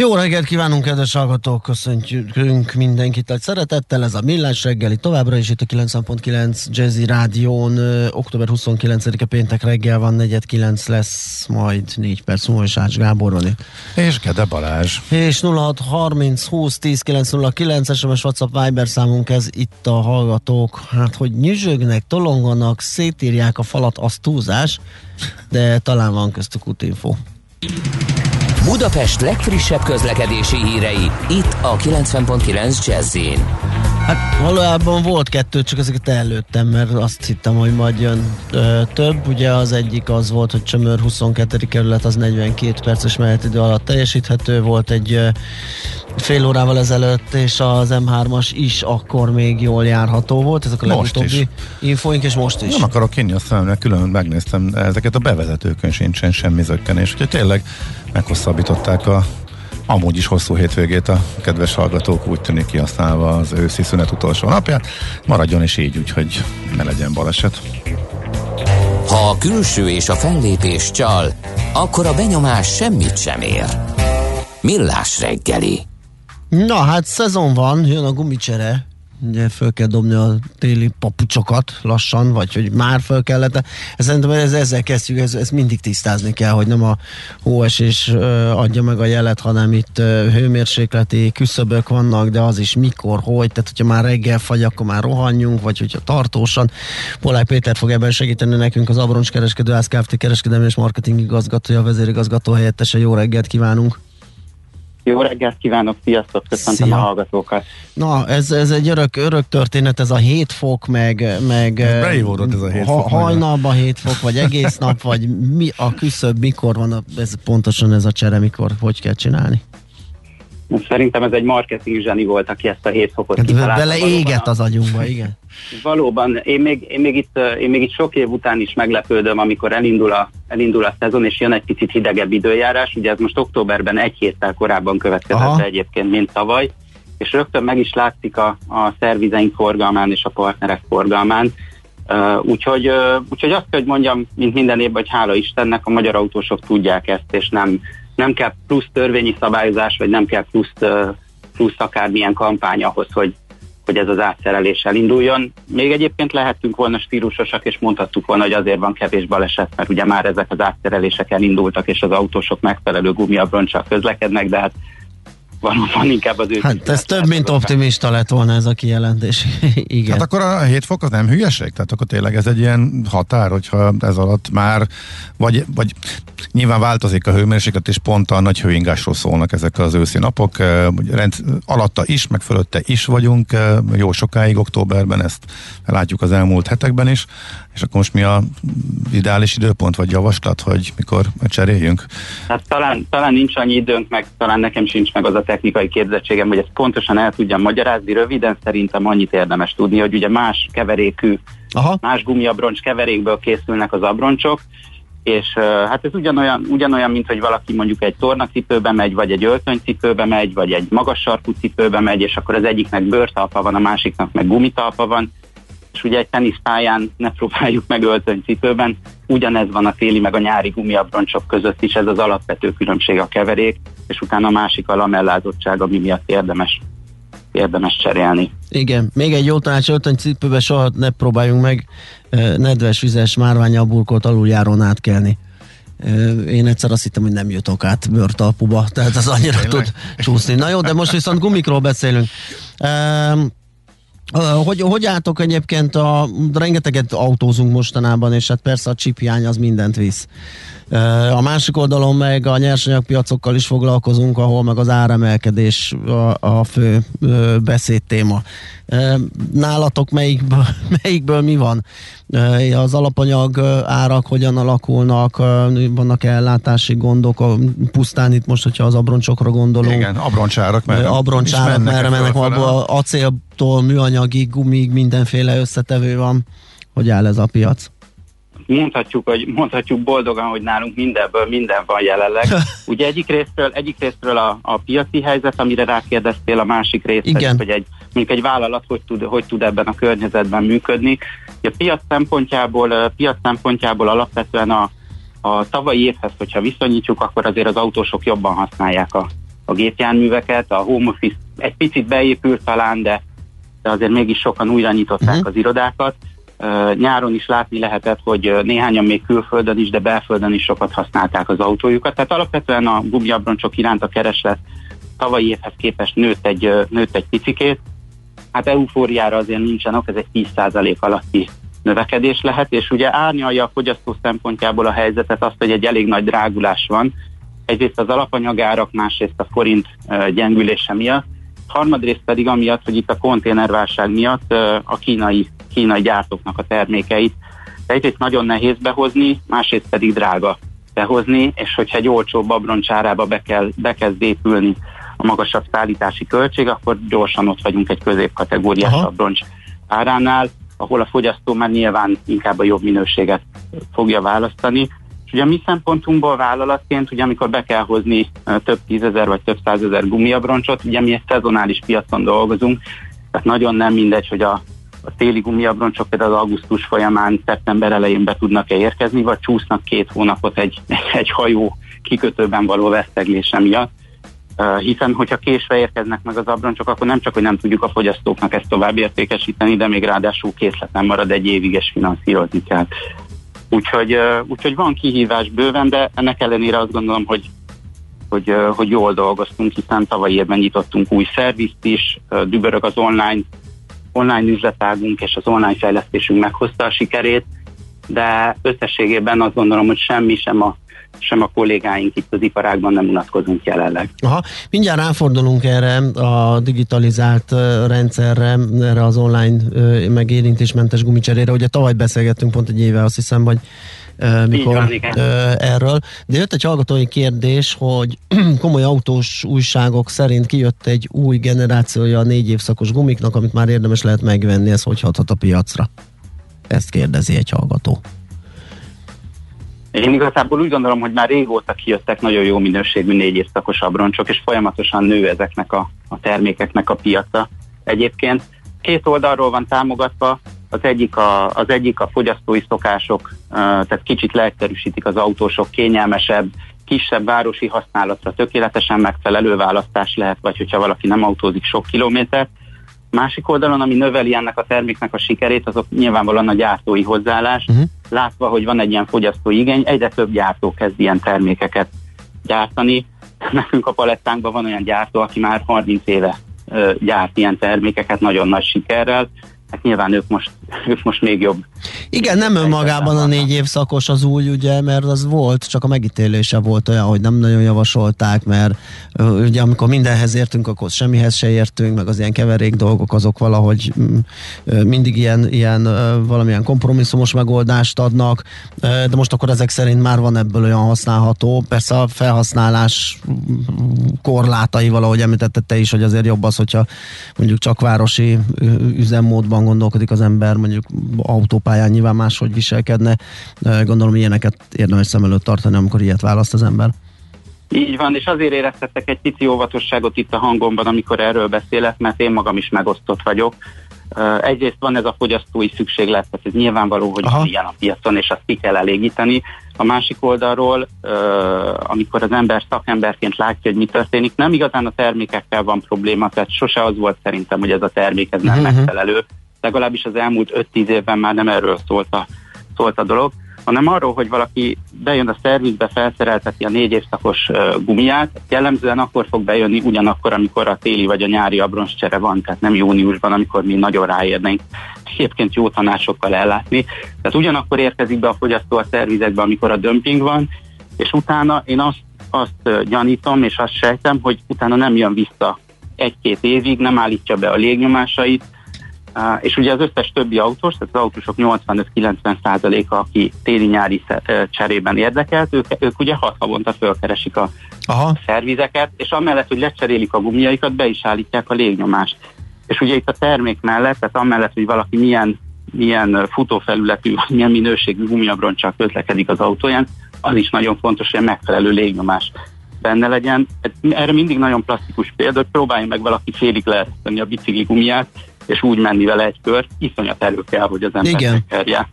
Jó reggelt kívánunk, kedves hallgatók! Köszöntjük mindenkit nagy szeretettel. Ez a Millás reggeli továbbra is itt a 9.9 Jazzy Rádión. Október 29-e péntek reggel van, 4.9 lesz, majd 4 perc múlva, és Ács Gábor van itt. És Gede Balázs. És 06 30 20 10 909 SMS WhatsApp Viber számunk ez itt a hallgatók. Hát, hogy nyüzsögnek, tolonganak, szétírják a falat, az túlzás, de talán van köztük útinfo. Budapest legfrissebb közlekedési hírei, itt a 90.9 jazz Hát valójában volt kettő, csak ezeket előttem, mert azt hittem, hogy majd jön ö, több. Ugye az egyik az volt, hogy Csömör 22. kerület az 42 perces menetidő alatt teljesíthető, volt egy ö, fél órával ezelőtt, és az M3-as is akkor még jól járható volt. Ezek a most legutóbbi is. infoink, és most is. Nem akarok kinni a szememre, külön megnéztem ezeket a bevezetőkön sincsen semmi zökkenés, úgyhogy tényleg meghosszabbították a amúgy is hosszú hétvégét a kedves hallgatók úgy tűnik kihasználva az őszi szünet utolsó napját. Maradjon is így, úgyhogy ne legyen baleset. Ha a külső és a fellépés csal, akkor a benyomás semmit sem ér. Millás reggeli. Na hát szezon van, jön a gumicsere, ugye föl kell dobni a téli papucsokat lassan, vagy hogy már föl kellett. Ez, szerintem ez, ezzel kezdjük, ez, ez mindig tisztázni kell, hogy nem a hóesés adja meg a jelet, hanem itt hőmérsékleti küszöbök vannak, de az is mikor, hogy, tehát hogyha már reggel fagy, akkor már rohanjunk, vagy hogyha tartósan. Polák Péter fog ebben segíteni nekünk az Abroncs kereskedő, Kft. kereskedelmi és marketing igazgatója, vezérigazgató helyettese. Jó reggelt kívánunk! Jó reggelt kívánok, sziasztok, köszöntöm Szia. a hallgatókat. Na, ez, ez egy örök, örök történet, ez a 7 fok, meg, meg Beívódott ez a 7 ha, fok. Hajnalban 7 fok, vagy egész nap, vagy mi a küszöbb, mikor van a, ez pontosan ez a csere, mikor, hogy kell csinálni? Szerintem ez egy marketing zseni volt, aki ezt a 7 fokot hát kitalálta. Bele éget az agyunkba, igen. Valóban, én még, én, még itt, én még itt sok év után is meglepődöm, amikor elindul a, elindul a szezon, és jön egy picit hidegebb időjárás. Ugye ez most októberben egy héttel korábban következett Aha. egyébként, mint tavaly, és rögtön meg is látszik a, a szervizeink forgalmán és a partnerek forgalmán. Uh, úgyhogy, uh, úgyhogy azt, hogy mondjam, mint minden évben, hogy hála Istennek, a magyar autósok tudják ezt, és nem, nem kell plusz törvényi szabályozás, vagy nem kell plusz, plusz akármilyen kampány ahhoz, hogy, hogy ez az átszerelés elinduljon. Még egyébként lehettünk volna stílusosak, és mondhattuk volna, hogy azért van kevés baleset, mert ugye már ezek az átszerelések elindultak, és az autósok megfelelő gumiabroncsak közlekednek, de hát van, van inkább az ő. Hát ez több, mint optimista lett volna ez a kijelentés. Igen. Hát akkor a 7 fok az nem hülyeség? Tehát akkor tényleg ez egy ilyen határ, hogyha ez alatt már, vagy, vagy nyilván változik a hőmérséklet, és pont a nagy hőingásról szólnak ezek az őszi napok. Rend, alatta is, meg fölötte is vagyunk, jó sokáig októberben, ezt látjuk az elmúlt hetekben is, és akkor most mi a ideális időpont, vagy javaslat, hogy mikor cseréljünk? Hát talán, talán nincs annyi időnk, meg talán nekem sincs meg az a technikai képzettségem, hogy ezt pontosan el tudjam magyarázni. Röviden szerintem annyit érdemes tudni, hogy ugye más keverékű, Aha. más gumiabroncs keverékből készülnek az abroncsok, és hát ez ugyanolyan, ugyanolyan, mint hogy valaki mondjuk egy tornacipőbe megy, vagy egy öltönycipőbe megy, vagy egy magas sarkú cipőbe megy, és akkor az egyiknek bőrtalpa van, a másiknak meg gumitalpa van, és ugye egy teniszpályán ne próbáljuk meg öltönycipőben, ugyanez van a téli meg a nyári gumiabroncsok között is, ez az alapvető különbség a keverék, és utána a másik a lamellázottság, ami miatt érdemes érdemes cserélni. Igen, még egy jó tanács öltönycipőbe soha ne próbáljunk meg nedves, vizes márványa burkolt aluljáron átkelni. Én egyszer azt hittem, hogy nem jutok át bőrtalpuba, tehát az annyira Tényleg? tud csúszni. Na jó, de most viszont gumikról beszélünk. Hogy, hogy álltok egyébként, a, rengeteget autózunk mostanában, és hát persze a csipjány az mindent visz. A másik oldalon meg a nyersanyagpiacokkal is foglalkozunk, ahol meg az áremelkedés a, a fő beszédtéma. Nálatok melyikből, melyikből mi van? Az alapanyag árak hogyan alakulnak, vannak ellátási gondok, pusztán itt most, hogyha az abroncsokra gondolunk. Igen, abroncsárak, mert abroncsárak, merre mennek, abból acéltól, műanyagig, gumig, mindenféle összetevő van. Hogy áll ez a piac? Mondhatjuk, hogy mondhatjuk boldogan, hogy nálunk mindenből minden van jelenleg. Ugye egyik részről, egyik részről a, a piaci helyzet, amire rákérdeztél, a másik rész hogy egy, mondjuk egy vállalat hogy tud, hogy tud ebben a környezetben működni. A piac szempontjából, piac szempontjából alapvetően a, a tavalyi évhez, hogyha viszonyítjuk, akkor azért az autósok jobban használják a, a gépjárműveket, a home office egy picit beépült talán, de, de azért mégis sokan újra nyitották uh-huh. az irodákat nyáron is látni lehetett, hogy néhányan még külföldön is, de belföldön is sokat használták az autójukat. Tehát alapvetően a gumiabroncsok iránt a kereslet tavalyi évhez képest nőtt egy, nőtt egy picikét. Hát eufóriára azért nincsen ez egy 10% alatti növekedés lehet, és ugye árnyalja a fogyasztó szempontjából a helyzetet azt, hogy egy elég nagy drágulás van. Egyrészt az alapanyagárak, másrészt a forint gyengülése miatt, harmadrészt pedig amiatt, hogy itt a konténerválság miatt a kínai kínai gyártóknak a termékeit. Egyrészt nagyon nehéz behozni, másrészt pedig drága behozni, és hogyha egy olcsó babroncsárába be kell, bekezd épülni a magasabb szállítási költség, akkor gyorsan ott vagyunk egy középkategóriás babroncs áránál, ahol a fogyasztó már nyilván inkább a jobb minőséget fogja választani. És ugye a mi szempontunkból vállalatként, ugye amikor be kell hozni több tízezer vagy több százezer gumiabroncsot, ugye mi egy szezonális piacon dolgozunk, tehát nagyon nem mindegy, hogy a a téli gumiabroncsok például augusztus folyamán, szeptember elején be tudnak-e érkezni, vagy csúsznak két hónapot egy, egy hajó kikötőben való veszteglése miatt. Hiszen, hogyha késve érkeznek meg az abroncsok, akkor nem csak, hogy nem tudjuk a fogyasztóknak ezt tovább értékesíteni, de még ráadásul készleten marad egy évig, és finanszírozni kell. Úgyhogy, úgyhogy van kihívás bőven, de ennek ellenére azt gondolom, hogy hogy, hogy jól dolgoztunk, hiszen tavaly évben nyitottunk új szervizt is, dübörög az online online üzletágunk és az online fejlesztésünk meghozta a sikerét, de összességében azt gondolom, hogy semmi sem a sem a kollégáink itt az iparágban nem unatkozunk jelenleg. Aha, mindjárt ráfordulunk erre a digitalizált rendszerre, erre az online megérintésmentes gumicserére. Ugye tavaly beszélgettünk pont egy éve, azt hiszem, hogy mikor van, erről. De jött egy hallgatói kérdés, hogy komoly autós újságok szerint kijött egy új generációja a négy évszakos gumiknak, amit már érdemes lehet megvenni, ez hogy hathat a piacra? Ezt kérdezi egy hallgató. Én igazából úgy gondolom, hogy már régóta kijöttek nagyon jó minőségű négy évszakos abroncsok, és folyamatosan nő ezeknek a, a termékeknek a piaca. Egyébként két oldalról van támogatva, az egyik a, az egyik a fogyasztói szokások, tehát kicsit leegyszerűsítik az autósok, kényelmesebb, kisebb városi használatra tökéletesen megfelelő választás lehet, vagy hogyha valaki nem autózik sok kilométert. Másik oldalon, ami növeli ennek a terméknek a sikerét, azok nyilvánvalóan a gyártói hozzáállás. Uh-huh. Látva, hogy van egy ilyen fogyasztói igény, egyre több gyártó kezd ilyen termékeket gyártani. Nekünk a palettánkban van olyan gyártó, aki már 30 éve gyárt ilyen termékeket nagyon nagy sikerrel, hát nyilván ők most, ők most még jobb. Igen, nem önmagában a négy év szakos az új, ugye, mert az volt, csak a megítélése volt olyan, hogy nem nagyon javasolták, mert ugye amikor mindenhez értünk, akkor semmihez se értünk, meg az ilyen keverék dolgok azok valahogy mm, mindig ilyen, ilyen valamilyen kompromisszumos megoldást adnak, de most akkor ezek szerint már van ebből olyan használható. Persze a felhasználás korlátai valahogy említette te is, hogy azért jobb az, hogyha mondjuk csak városi üzemmódban gondolkodik az ember, mondjuk autópályán nyilván máshogy viselkedne. Gondolom ilyeneket érdemes szem előtt tartani, amikor ilyet választ az ember. Így van, és azért éreztettek egy pici óvatosságot itt a hangomban, amikor erről beszélek, mert én magam is megosztott vagyok. Egyrészt van ez a fogyasztói szükséglet, tehát ez nyilvánvaló, hogy Aha. ilyen a piacon, és azt ki kell elégíteni. A másik oldalról, amikor az ember szakemberként látja, hogy mi történik, nem igazán a termékekkel van probléma, tehát sose az volt szerintem, hogy ez a termék ez nem uh-huh. megfelelő, legalábbis az elmúlt 5-10 évben már nem erről szólt a, szólt a dolog, hanem arról, hogy valaki bejön a szervizbe, felszerelteti a négy évszakos gumiát, jellemzően akkor fog bejönni ugyanakkor, amikor a téli vagy a nyári abroncscsere van, tehát nem júniusban, amikor mi nagyon ráérnénk egyébként jó tanácsokkal ellátni. Tehát ugyanakkor érkezik be a fogyasztó a szervizekbe, amikor a dömping van, és utána én azt, azt gyanítom, és azt sejtem, hogy utána nem jön vissza egy-két évig, nem állítja be a légnyomásait, és ugye az összes többi autós, tehát az autósok 85-90%-a, aki téli-nyári cserében érdekelt, ők, ők ugye hat havonta fölkeresik a Aha. szervizeket, és amellett, hogy lecserélik a gumiaikat, be is állítják a légnyomást. És ugye itt a termék mellett, tehát amellett, hogy valaki milyen, milyen futófelületű, milyen minőségű gumiabroncsal közlekedik az autóján, az is nagyon fontos, hogy megfelelő légnyomás benne legyen. Erre mindig nagyon plastikus példa, hogy próbálja meg valaki félig leereszteni a bicikli gumiát, és úgy menni vele egy kört, iszonyat erő kell, hogy az ember Igen. Kerje.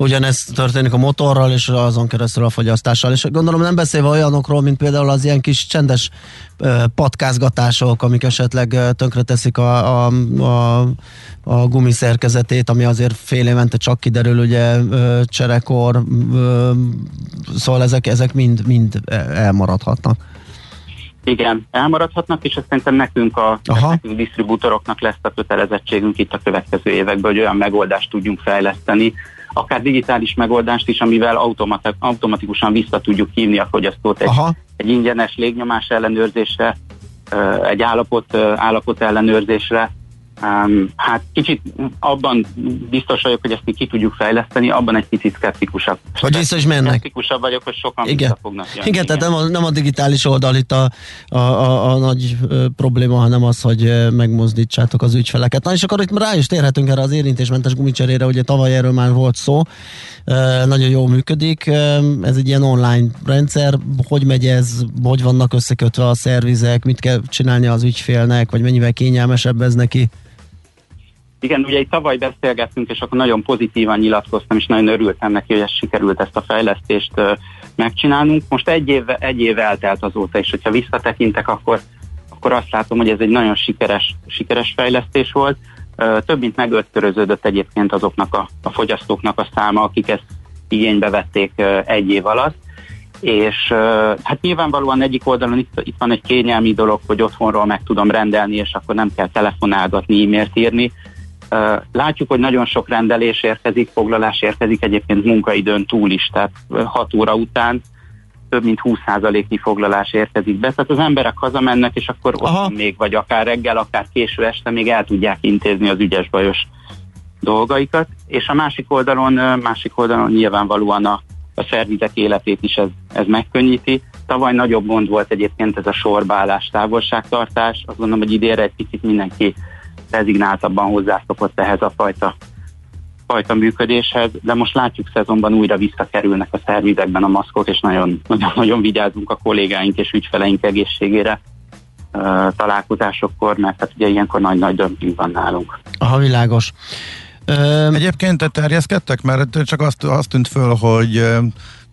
Ugyanez történik a motorral és azon keresztül a fogyasztással. És gondolom nem beszélve olyanokról, mint például az ilyen kis csendes patkázgatások, amik esetleg tönkreteszik a, a, a, a gumiszerkezetét, ami azért fél évente csak kiderül, ugye cserekor, szóval ezek, ezek mind, mind elmaradhatnak. Igen, elmaradhatnak, és szerintem nekünk a nekünk disztribútoroknak lesz a kötelezettségünk itt a következő években, hogy olyan megoldást tudjunk fejleszteni, akár digitális megoldást is, amivel automatikusan vissza tudjuk hívni a fogyasztót egy, egy ingyenes légnyomás ellenőrzésre, egy állapot, állapot ellenőrzésre, Um, hát kicsit abban biztos vagyok, hogy ezt mi ki tudjuk fejleszteni, abban egy picit szkeptikusabb. Hogy vissza is mennek. Szkeptikusabb vagyok, hogy sokan Igen. fognak jönni. Igen, tehát nem a, nem a digitális oldal itt a, a, a, a nagy probléma, hanem az, hogy megmozdítsátok az ügyfeleket. Na és akkor itt rá is térhetünk erre az érintésmentes gumicserére, ugye tavaly erről már volt szó, ö, nagyon jól működik, ez egy ilyen online rendszer, hogy megy ez, hogy vannak összekötve a szervizek, mit kell csinálni az ügyfélnek, vagy mennyivel kényelmesebb ez neki? Igen, ugye itt tavaly beszélgettünk, és akkor nagyon pozitívan nyilatkoztam, és nagyon örültem neki, hogy ezt sikerült ezt a fejlesztést megcsinálnunk. Most egy év, egy év eltelt azóta, és hogyha visszatekintek, akkor, akkor azt látom, hogy ez egy nagyon sikeres, sikeres fejlesztés volt. Több mint megöttöröződött egyébként azoknak a, a fogyasztóknak a száma, akik ezt igénybe vették egy év alatt. És hát nyilvánvalóan egyik oldalon itt, itt van egy kényelmi dolog, hogy otthonról meg tudom rendelni, és akkor nem kell telefonálgatni, e-mailt írni Látjuk, hogy nagyon sok rendelés érkezik, foglalás érkezik egyébként munkaidőn túl is, tehát 6 óra után több mint 20%-nyi foglalás érkezik be. Tehát az emberek hazamennek, és akkor ott még, vagy akár reggel, akár késő este még el tudják intézni az ügyes bajos dolgaikat. És a másik oldalon, másik oldalon nyilvánvalóan a, a szervizek életét is ez, ez megkönnyíti. Tavaly nagyobb gond volt egyébként ez a sorbálás, távolságtartás. Azt gondolom, hogy idénre egy picit mindenki rezignáltabban hozzászokott ehhez a fajta, fajta működéshez, de most látjuk szezonban újra visszakerülnek a szervizekben a maszkok, és nagyon, nagyon, nagyon vigyázunk a kollégáink és ügyfeleink egészségére uh, találkozásokkor, mert hát ugye ilyenkor nagy-nagy dömping van nálunk. Aha, világos. Egyébként terjeszkedtek, mert csak azt, azt tűnt föl, hogy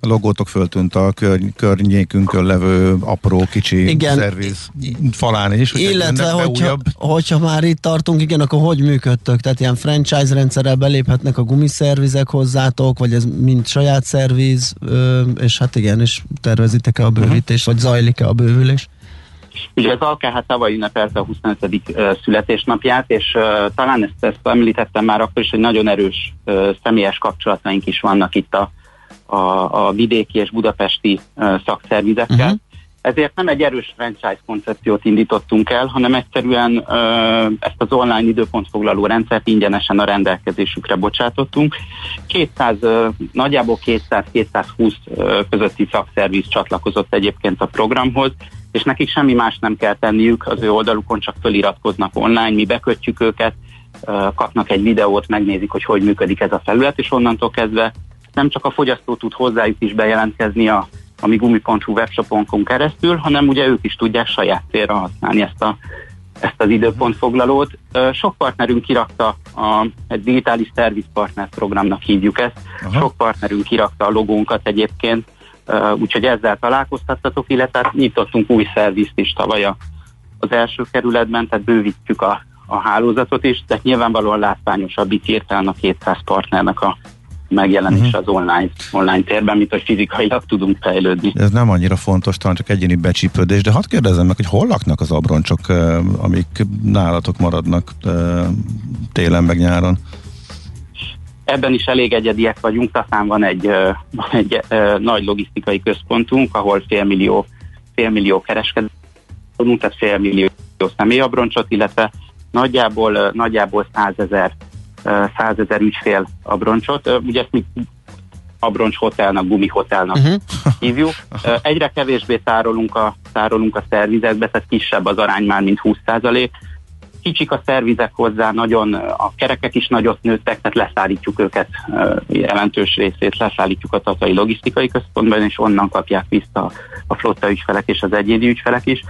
logótok föltűnt a kör, környékünkön levő apró kicsi igen. szerviz falán is. Illetve, hogyha, hogyha már itt tartunk, igen, akkor hogy működtök? Tehát ilyen franchise rendszerrel beléphetnek a gumiszervizek hozzátok, vagy ez mind saját szerviz, és hát igen, és tervezitek-e a bővítést, uh-huh. vagy zajlik-e a bővülés? Ugye az AKH tavaly ünnepelte a 25. születésnapját, és uh, talán ezt, ezt említettem már akkor is, hogy nagyon erős uh, személyes kapcsolataink is vannak itt a a, a vidéki és budapesti szakszervizekkel. Uh-huh. Ezért nem egy erős franchise koncepciót indítottunk el, hanem egyszerűen uh, ezt az online időpontfoglaló rendszert ingyenesen a rendelkezésükre bocsátottunk. 200, uh, nagyjából 200-220 uh, közötti szakszerviz csatlakozott egyébként a programhoz, és nekik semmi más nem kell tenniük, az ő oldalukon csak föliratkoznak online, mi bekötjük őket, kapnak egy videót, megnézik, hogy hogy működik ez a felület, és onnantól kezdve nem csak a fogyasztó tud hozzájuk is bejelentkezni a, a mi gumi.hu webshoponkon keresztül, hanem ugye ők is tudják saját célra használni ezt, a, ezt az időpontfoglalót. Sok partnerünk kirakta a, egy digitális partner programnak hívjuk ezt. Aha. Sok partnerünk kirakta a logónkat egyébként, úgyhogy ezzel találkoztattatok, illetve nyitottunk új szervizt is tavaly az első kerületben, tehát bővítjük a, a hálózatot is, de nyilvánvalóan látványosabb itt hirtelen a 200 partnernek a megjelenés uh-huh. az online, online térben, mint hogy fizikailag tudunk fejlődni. Ez nem annyira fontos, talán csak egyéni becsípődés, de hadd kérdezzem meg, hogy hol laknak az abroncsok, amik nálatok maradnak télen meg nyáron? Ebben is elég egyediek vagyunk, Tafán van egy, van egy nagy logisztikai központunk, ahol félmillió, félmillió kereskedő, tehát félmillió személyabroncsot, illetve nagyjából, nagyjából 100 ezer 100 ezer ügyfél abroncsot. Ugye ezt mi abroncs hotelnak, gumi hotelnak uh-huh. hívjuk. Egyre kevésbé tárolunk a, tárolunk a szervizekbe, tehát kisebb az arány már, mint 20% Kicsik a szervizek hozzá, nagyon, a kerekek is nagyot nőttek, tehát leszállítjuk őket, jelentős részét leszállítjuk a tatai logisztikai központban, és onnan kapják vissza a flotta ügyfelek és az egyéni ügyfelek is.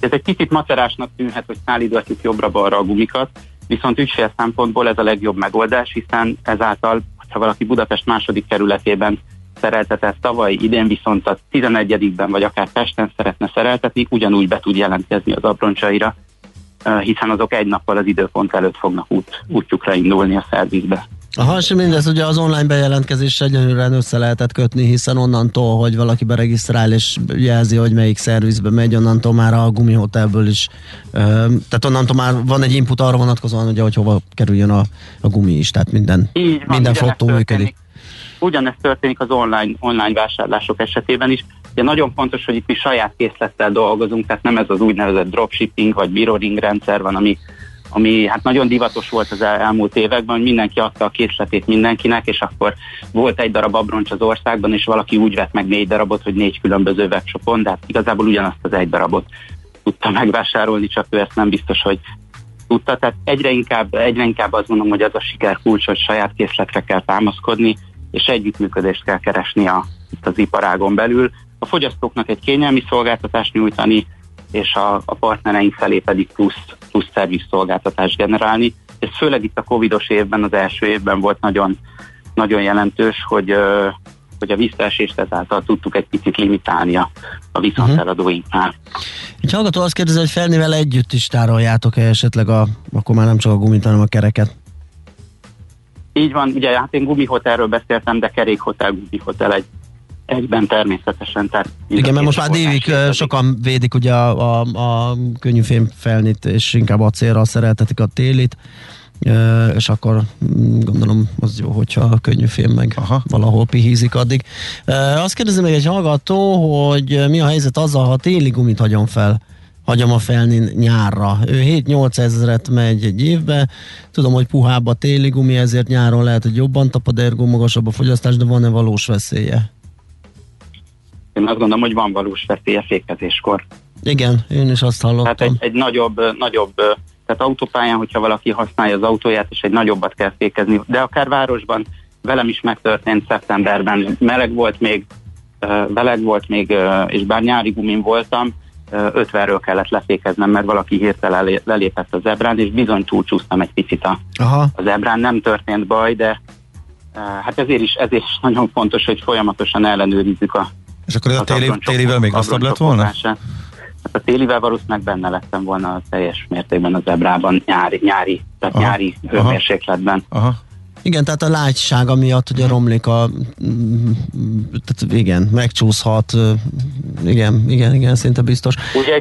Ez egy kicsit macerásnak tűnhet, hogy szállítgatjuk jobbra-balra a gumikat, viszont ügyfél szempontból ez a legjobb megoldás, hiszen ezáltal, ha valaki Budapest második kerületében szereltetett tavaly, idén viszont a 11-ben vagy akár Pesten szeretne szereltetni, ugyanúgy be tud jelentkezni az abroncsaira, hiszen azok egy nappal az időpont előtt fognak út, útjukra indulni a szervizbe. Aha, és mindez ugye az online bejelentkezéssel gyönyörűen össze lehetett kötni, hiszen onnantól, hogy valaki beregisztrál és jelzi, hogy melyik szervizbe megy, onnantól már a gumihotelből is, tehát onnantól már van egy input arra vonatkozóan, ugye, hogy hova kerüljön a, a gumi is, tehát minden, Így van, minden flottó működik. Ugyanezt történik az online, online vásárlások esetében is. Ugye nagyon fontos, hogy itt mi saját készlettel dolgozunk, tehát nem ez az úgynevezett dropshipping vagy mirroring rendszer van, ami ami hát nagyon divatos volt az el, elmúlt években, hogy mindenki adta a készletét mindenkinek, és akkor volt egy darab abroncs az országban, és valaki úgy vett meg négy darabot, hogy négy különböző webshopon, de hát igazából ugyanazt az egy darabot tudta megvásárolni, csak ő ezt nem biztos, hogy tudta. Tehát egyre inkább, egyre inkább azt mondom, hogy az a siker kulcs, hogy saját készletre kell támaszkodni, és együttműködést kell keresni a, itt az iparágon belül. A fogyasztóknak egy kényelmi szolgáltatást nyújtani, és a, a partnereink felé pedig plusz, plusz szerviz szolgáltatást generálni. Ez főleg itt a covidos évben, az első évben volt nagyon, nagyon jelentős, hogy, hogy a visszaesést ezáltal tudtuk egy picit limitálni a, a viszonteladóinknál. Uh-huh. Egy hallgató azt kérdezi, hogy felnével együtt is tároljátok-e esetleg a, akkor már nem csak a gumit, hanem a kereket? Így van, ugye hát én gumihotelről beszéltem, de kerékhotel, gumihotel egy egyben természetesen. Tehát Igen, mert most már dévig sokan védik ugye a, a, a könnyű felnit, és inkább acélra szereltetik a télit, és akkor mm, gondolom az jó, hogyha a könnyű fém meg Aha. valahol pihízik addig. Azt kérdezem még egy hallgató, hogy mi a helyzet azzal, ha téli gumit hagyom fel, hagyom a felni nyárra. Ő 7-8 ezeret megy egy évbe, tudom, hogy puhább a téli gumi, ezért nyáron lehet, hogy jobban tapad, ergo magasabb a fogyasztás, de van-e valós veszélye? Én azt gondolom, hogy van valós veszélye fékezéskor. Igen, én is azt hallottam. Tehát egy, egy nagyobb, nagyobb, tehát autópályán, hogyha valaki használja az autóját, és egy nagyobbat kell fékezni, de akár városban velem is megtörtént szeptemberben, meleg volt még, meleg volt még, és bár nyári gumin voltam, 50-ről kellett lefékeznem, mert valaki hirtelen lelépett az zebrán, és bizony túlcsúsztam egy picit a, Aha. a zebrán. Nem történt baj, de hát ezért is, ezért is nagyon fontos, hogy folyamatosan ellenőrizzük a, és akkor ez a téli, télivel még rosszabb lett volna? Hát a télivel valószínűleg benne lettem volna a teljes mértékben az ebrában nyári, nyári tehát aha, nyári hőmérsékletben. Aha. Igen, tehát a lágysága miatt ugye romlik a tehát igen, megcsúszhat igen, igen, igen, szinte biztos. Ugye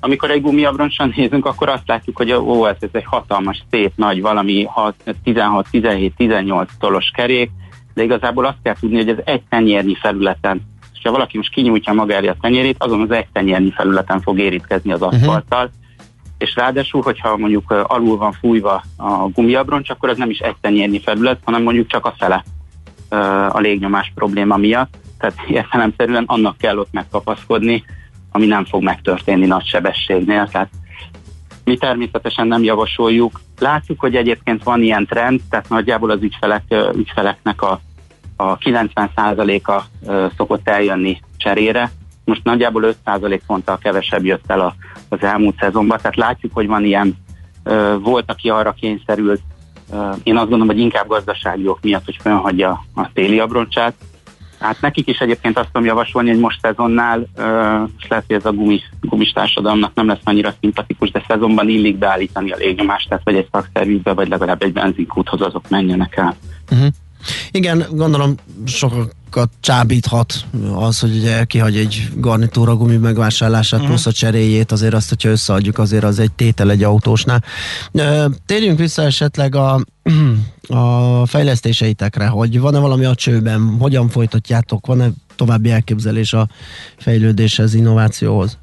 amikor egy gumiabroncson nézünk, akkor azt látjuk, hogy ó, ez, ez egy hatalmas, szép, nagy, valami 16, 17, 18 tolos kerék, de igazából azt kell tudni, hogy ez egy tenyérnyi felületen ha valaki most kinyújtja elé a tenyérét, azon az egy tenyérnyi felületen fog érintkezni az aszfalttal, uh-huh. és ráadásul, hogyha mondjuk alul van fújva a gumiabroncs, akkor az nem is egy tenyérnyi felület, hanem mondjuk csak a fele a légnyomás probléma miatt. Tehát értelemszerűen annak kell ott megkapaszkodni, ami nem fog megtörténni nagy sebességnél. Tehát mi természetesen nem javasoljuk. Látjuk, hogy egyébként van ilyen trend, tehát nagyjából az ügyfelek, ügyfeleknek a a 90%-a szokott eljönni cserére, most nagyjából 5% ponttal kevesebb jött el az elmúlt szezonban, tehát látjuk, hogy van ilyen, volt, aki arra kényszerült, én azt gondolom, hogy inkább gazdasági ok miatt, hogy fennhagyja a téli abroncsát. Hát nekik is egyébként azt tudom javasolni, hogy most szezonnál, és lehet, hogy ez a gumis, gumis társadalomnak nem lesz annyira szimpatikus, de szezonban illik beállítani a légnyomást, tehát vagy egy szakszervizbe, vagy legalább egy benzinkúthoz azok menjenek el. Uh-huh. Igen, gondolom sokak csábíthat az, hogy ugye kihagy egy garnitúra gumi megvásárlását, uh-huh. plusz a cseréjét, azért azt, hogyha összeadjuk, azért az egy tétel egy autósnál. Térjünk vissza esetleg a, a fejlesztéseitekre, hogy van-e valami a csőben, hogyan folytatjátok, van-e további elképzelés a fejlődéshez, innovációhoz?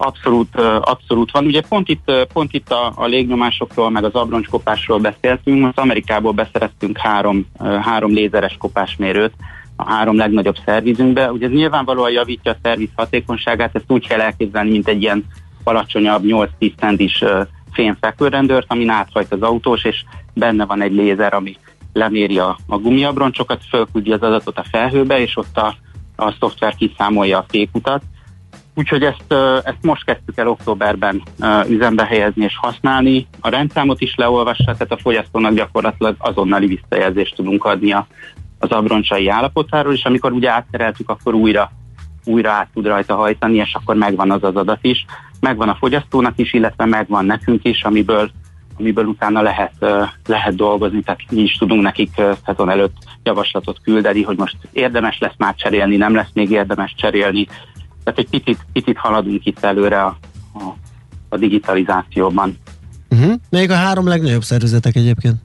Abszolút, abszolút van. Ugye pont itt, pont itt a, a légnyomásokról, meg az abroncskopásról beszéltünk. Most Amerikából beszereztünk három, három lézeres kopásmérőt a három legnagyobb szervizünkbe. Ugye ez nyilvánvalóan javítja a szerviz hatékonyságát, ezt úgy kell elképzelni, mint egy ilyen alacsonyabb 8-10 centis fényfekvőrendőrt, ami áthajt az autós, és benne van egy lézer, ami leméri a, a gumiabroncsokat, fölküldi az adatot a felhőbe, és ott a, a szoftver kiszámolja a fékutat Úgyhogy ezt, ezt most kezdtük el októberben üzembe helyezni és használni. A rendszámot is leolvassa, tehát a fogyasztónak gyakorlatilag azonnali visszajelzést tudunk adni az abroncsai állapotáról, és amikor ugye áttereltük, akkor újra, újra át tud rajta hajtani, és akkor megvan az az adat is. Megvan a fogyasztónak is, illetve megvan nekünk is, amiből, amiből utána lehet, lehet dolgozni, tehát mi is tudunk nekik szezon előtt javaslatot küldeni, hogy most érdemes lesz már cserélni, nem lesz még érdemes cserélni, tehát egy picit, picit haladunk itt előre a, a, a digitalizációban. Uh-huh. Még a három legnagyobb szervezetek egyébként?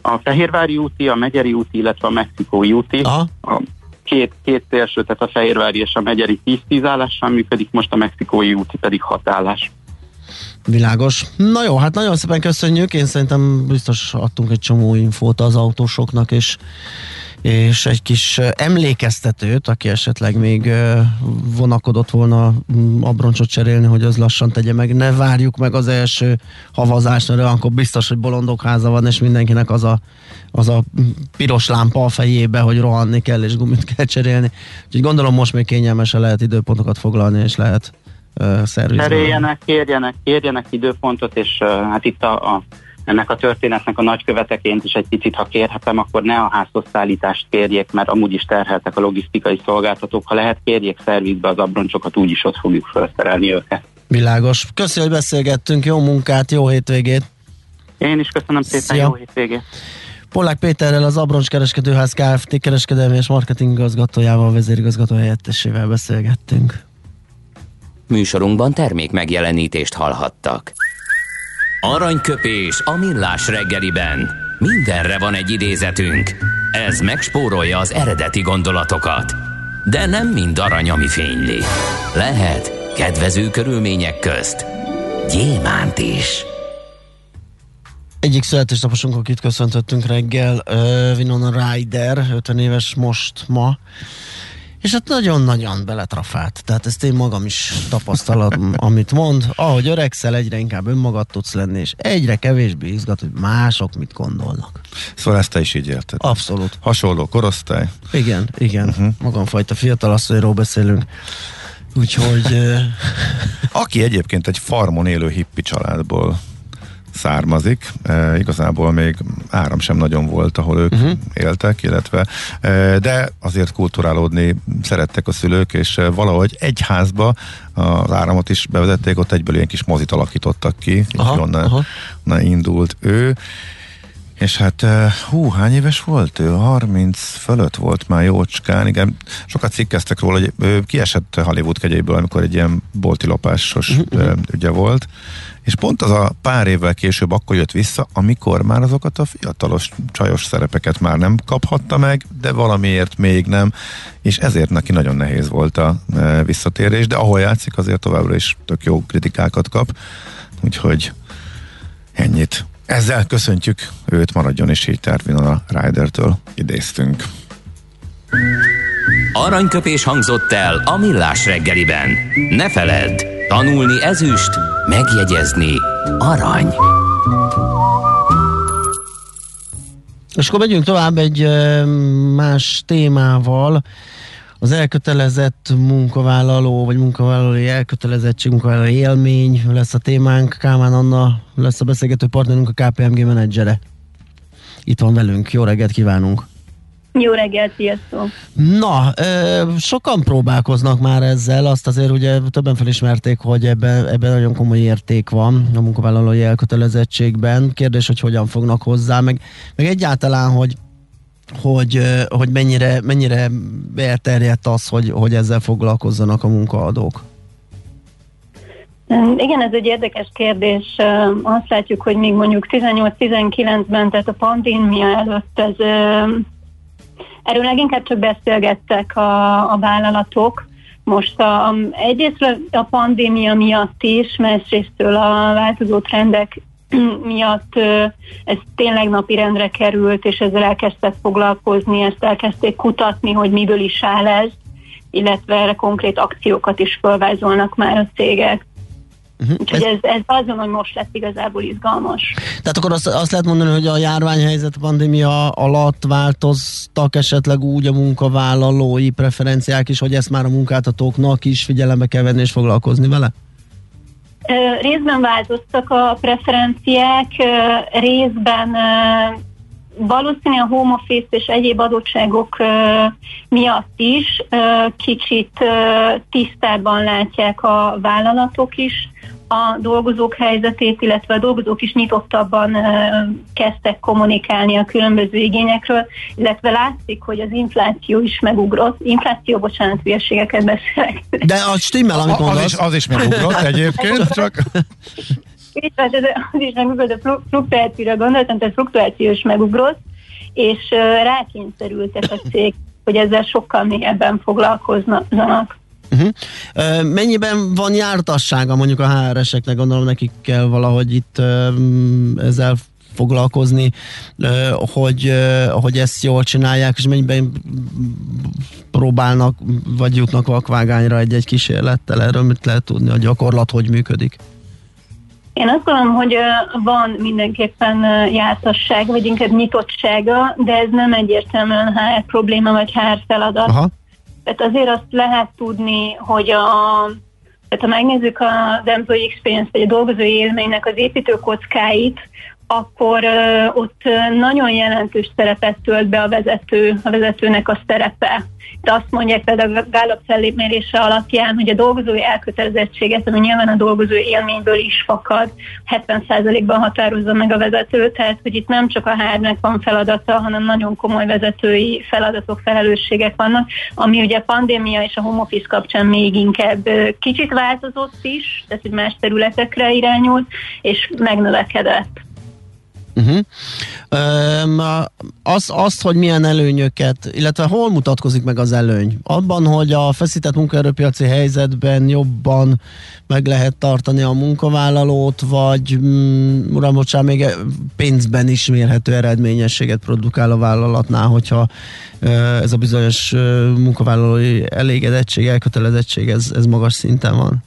A Fehérvári úti, a Megyeri úti, illetve a Mexikói úti. Aha. A két, két szélső, tehát a Fehérvári és a Megyeri 10-10 állással működik, most a Mexikói úti pedig 6 állás. Világos. Na jó, hát nagyon szépen köszönjük. Én szerintem biztos adtunk egy csomó infót az autósoknak, és és egy kis emlékeztetőt, aki esetleg még vonakodott volna mm, abroncsot cserélni, hogy az lassan tegye meg. Ne várjuk meg az első havazást, mert akkor biztos, hogy bolondok háza van, és mindenkinek az a, az a piros lámpa a fejébe, hogy rohanni kell, és gumit kell cserélni. Úgyhogy gondolom most még kényelmesen lehet időpontokat foglalni, és lehet uh, szervizni. Cseréljenek, kérjenek, kérjenek időpontot, és uh, hát itt a, a ennek a történetnek a nagyköveteként is egy picit, ha kérhetem, akkor ne a házhoz szállítást kérjék, mert amúgy is terheltek a logisztikai szolgáltatók. Ha lehet, kérjék szervizbe az abroncsokat, úgyis ott fogjuk felszerelni őket. Világos. Köszönöm, hogy beszélgettünk. Jó munkát, jó hétvégét! Én is köszönöm szépen, Szia. jó hétvégét! Polák Péterrel az Abroncs Kereskedőház Kft. kereskedelmi és marketing igazgatójával, vezérigazgató helyettesével beszélgettünk. Műsorunkban termék megjelenítést hallhattak. Aranyköpés a millás reggeliben. Mindenre van egy idézetünk. Ez megspórolja az eredeti gondolatokat. De nem mind arany, ami fényli. Lehet kedvező körülmények közt gyémánt is. Egyik születésnaposunk, akit köszöntöttünk reggel, uh, Winona Ryder, 50 éves most ma, és hát nagyon-nagyon beletrafált. Tehát ezt én magam is tapasztalom, amit mond. Ahogy öregszel, egyre inkább önmagad tudsz lenni, és egyre kevésbé izgat, hogy mások mit gondolnak. Szóval ezt te is így érted. Abszolút. Hasonló korosztály. Igen, igen. Uh-huh. Magamfajta fiatalasszonyról beszélünk. Úgyhogy... Aki egyébként egy farmon élő hippi családból származik. E, igazából még áram sem nagyon volt, ahol ők uh-huh. éltek, illetve e, de azért kulturálódni szerettek a szülők, és e, valahogy egy házba az áramot is bevezették, ott egyből ilyen kis mozit alakítottak ki, aha, onnan, aha. onnan indult ő. És hát, e, hú, hány éves volt ő? 30 fölött volt már jócskán, igen. Sokat cikkeztek róla, hogy ő kiesett Hollywood kegyéből, amikor egy ilyen bolti lopásos uh-huh. ügye volt és pont az a pár évvel később akkor jött vissza, amikor már azokat a fiatalos csajos szerepeket már nem kaphatta meg, de valamiért még nem, és ezért neki nagyon nehéz volt a e, visszatérés, de ahol játszik, azért továbbra is tök jó kritikákat kap, úgyhogy ennyit. Ezzel köszöntjük őt, maradjon is így Tervinon a Rider-től idéztünk. Aranyköpés hangzott el a millás reggeliben. Ne feledd, tanulni ezüst, megjegyezni arany. És akkor megyünk tovább egy más témával. Az elkötelezett munkavállaló, vagy munkavállalói elkötelezettség, munkavállalói élmény lesz a témánk. Kálmán Anna lesz a beszélgető partnerünk, a KPMG menedzsere. Itt van velünk. Jó reggelt kívánunk! Jó reggelt, sziasztok! Na, sokan próbálkoznak már ezzel, azt azért ugye többen felismerték, hogy ebben, ebben nagyon komoly érték van a munkavállalói elkötelezettségben. Kérdés, hogy hogyan fognak hozzá, meg, meg egyáltalán, hogy hogy, hogy mennyire, mennyire elterjedt az, hogy, hogy ezzel foglalkozzanak a munkaadók? Igen, ez egy érdekes kérdés. Azt látjuk, hogy még mondjuk 18-19-ben, tehát a pandémia előtt ez, erről leginkább csak beszélgettek a, a vállalatok. Most a, egyrészt a pandémia miatt is, másrésztől a változó trendek miatt ez tényleg napirendre került, és ezzel elkezdtek foglalkozni, ezt elkezdték kutatni, hogy miből is áll ez, illetve erre konkrét akciókat is felvázolnak már a cégek. Uh-huh. Úgyhogy ez, ez azon, hogy most lett igazából izgalmas. Tehát akkor azt, azt lehet mondani, hogy a járványhelyzet, a pandémia alatt változtak esetleg úgy a munkavállalói preferenciák is, hogy ezt már a munkáltatóknak is figyelembe kell venni és foglalkozni vele? Részben változtak a preferenciák, részben valószínűleg a home office és egyéb adottságok miatt is kicsit tisztában látják a vállalatok is a dolgozók helyzetét, illetve a dolgozók is nyitottabban kezdtek kommunikálni a különböző igényekről, illetve látszik, hogy az infláció is megugrott. Infláció, bocsánat, hülyeségeket beszélek. De az stimmel, amit mondasz. Az is, az is megugrott egyébként, csak... Így van, az is megugrott, a fluktuációra gondoltam, tehát fluktuáció is megugrott, és rákényszerültek a cég, hogy ezzel sokkal mélyebben foglalkoznak. Uh-huh. Mennyiben van jártassága mondjuk a HR-eseknek, gondolom nekik kell valahogy itt ezzel foglalkozni, hogy, hogy ezt jól csinálják, és mennyiben próbálnak, vagy jutnak vakvágányra egy-egy kísérlettel, erről mit lehet tudni, a gyakorlat hogy működik? Én azt gondolom, hogy van mindenképpen jártasság, vagy inkább nyitottsága, de ez nem egyértelműen HR probléma, vagy HR feladat. Aha. Tehát azért azt lehet tudni, hogy a, tehát ha megnézzük az employee experience, vagy a dolgozói élménynek az építőkockáit, akkor uh, ott nagyon jelentős szerepet tölt be a vezető, a vezetőnek a szerepe. De azt mondják például a Gallup felmérése alapján, hogy a dolgozói elkötelezettséget, ami nyilván a dolgozó élményből is fakad, 70%-ban határozza meg a vezető, tehát hogy itt nem csak a hr van feladata, hanem nagyon komoly vezetői feladatok, felelősségek vannak, ami ugye a pandémia és a home office kapcsán még inkább kicsit változott is, tehát hogy más területekre irányult, és megnövekedett. Uh-huh. Um, az, azt, hogy milyen előnyöket, illetve hol mutatkozik meg az előny? Abban, hogy a feszített munkaerőpiaci helyzetben jobban meg lehet tartani a munkavállalót, vagy um, uram, bocsán, még pénzben is mérhető eredményességet produkál a vállalatnál, hogyha ez a bizonyos munkavállalói elégedettség, elkötelezettség, ez, ez magas szinten van?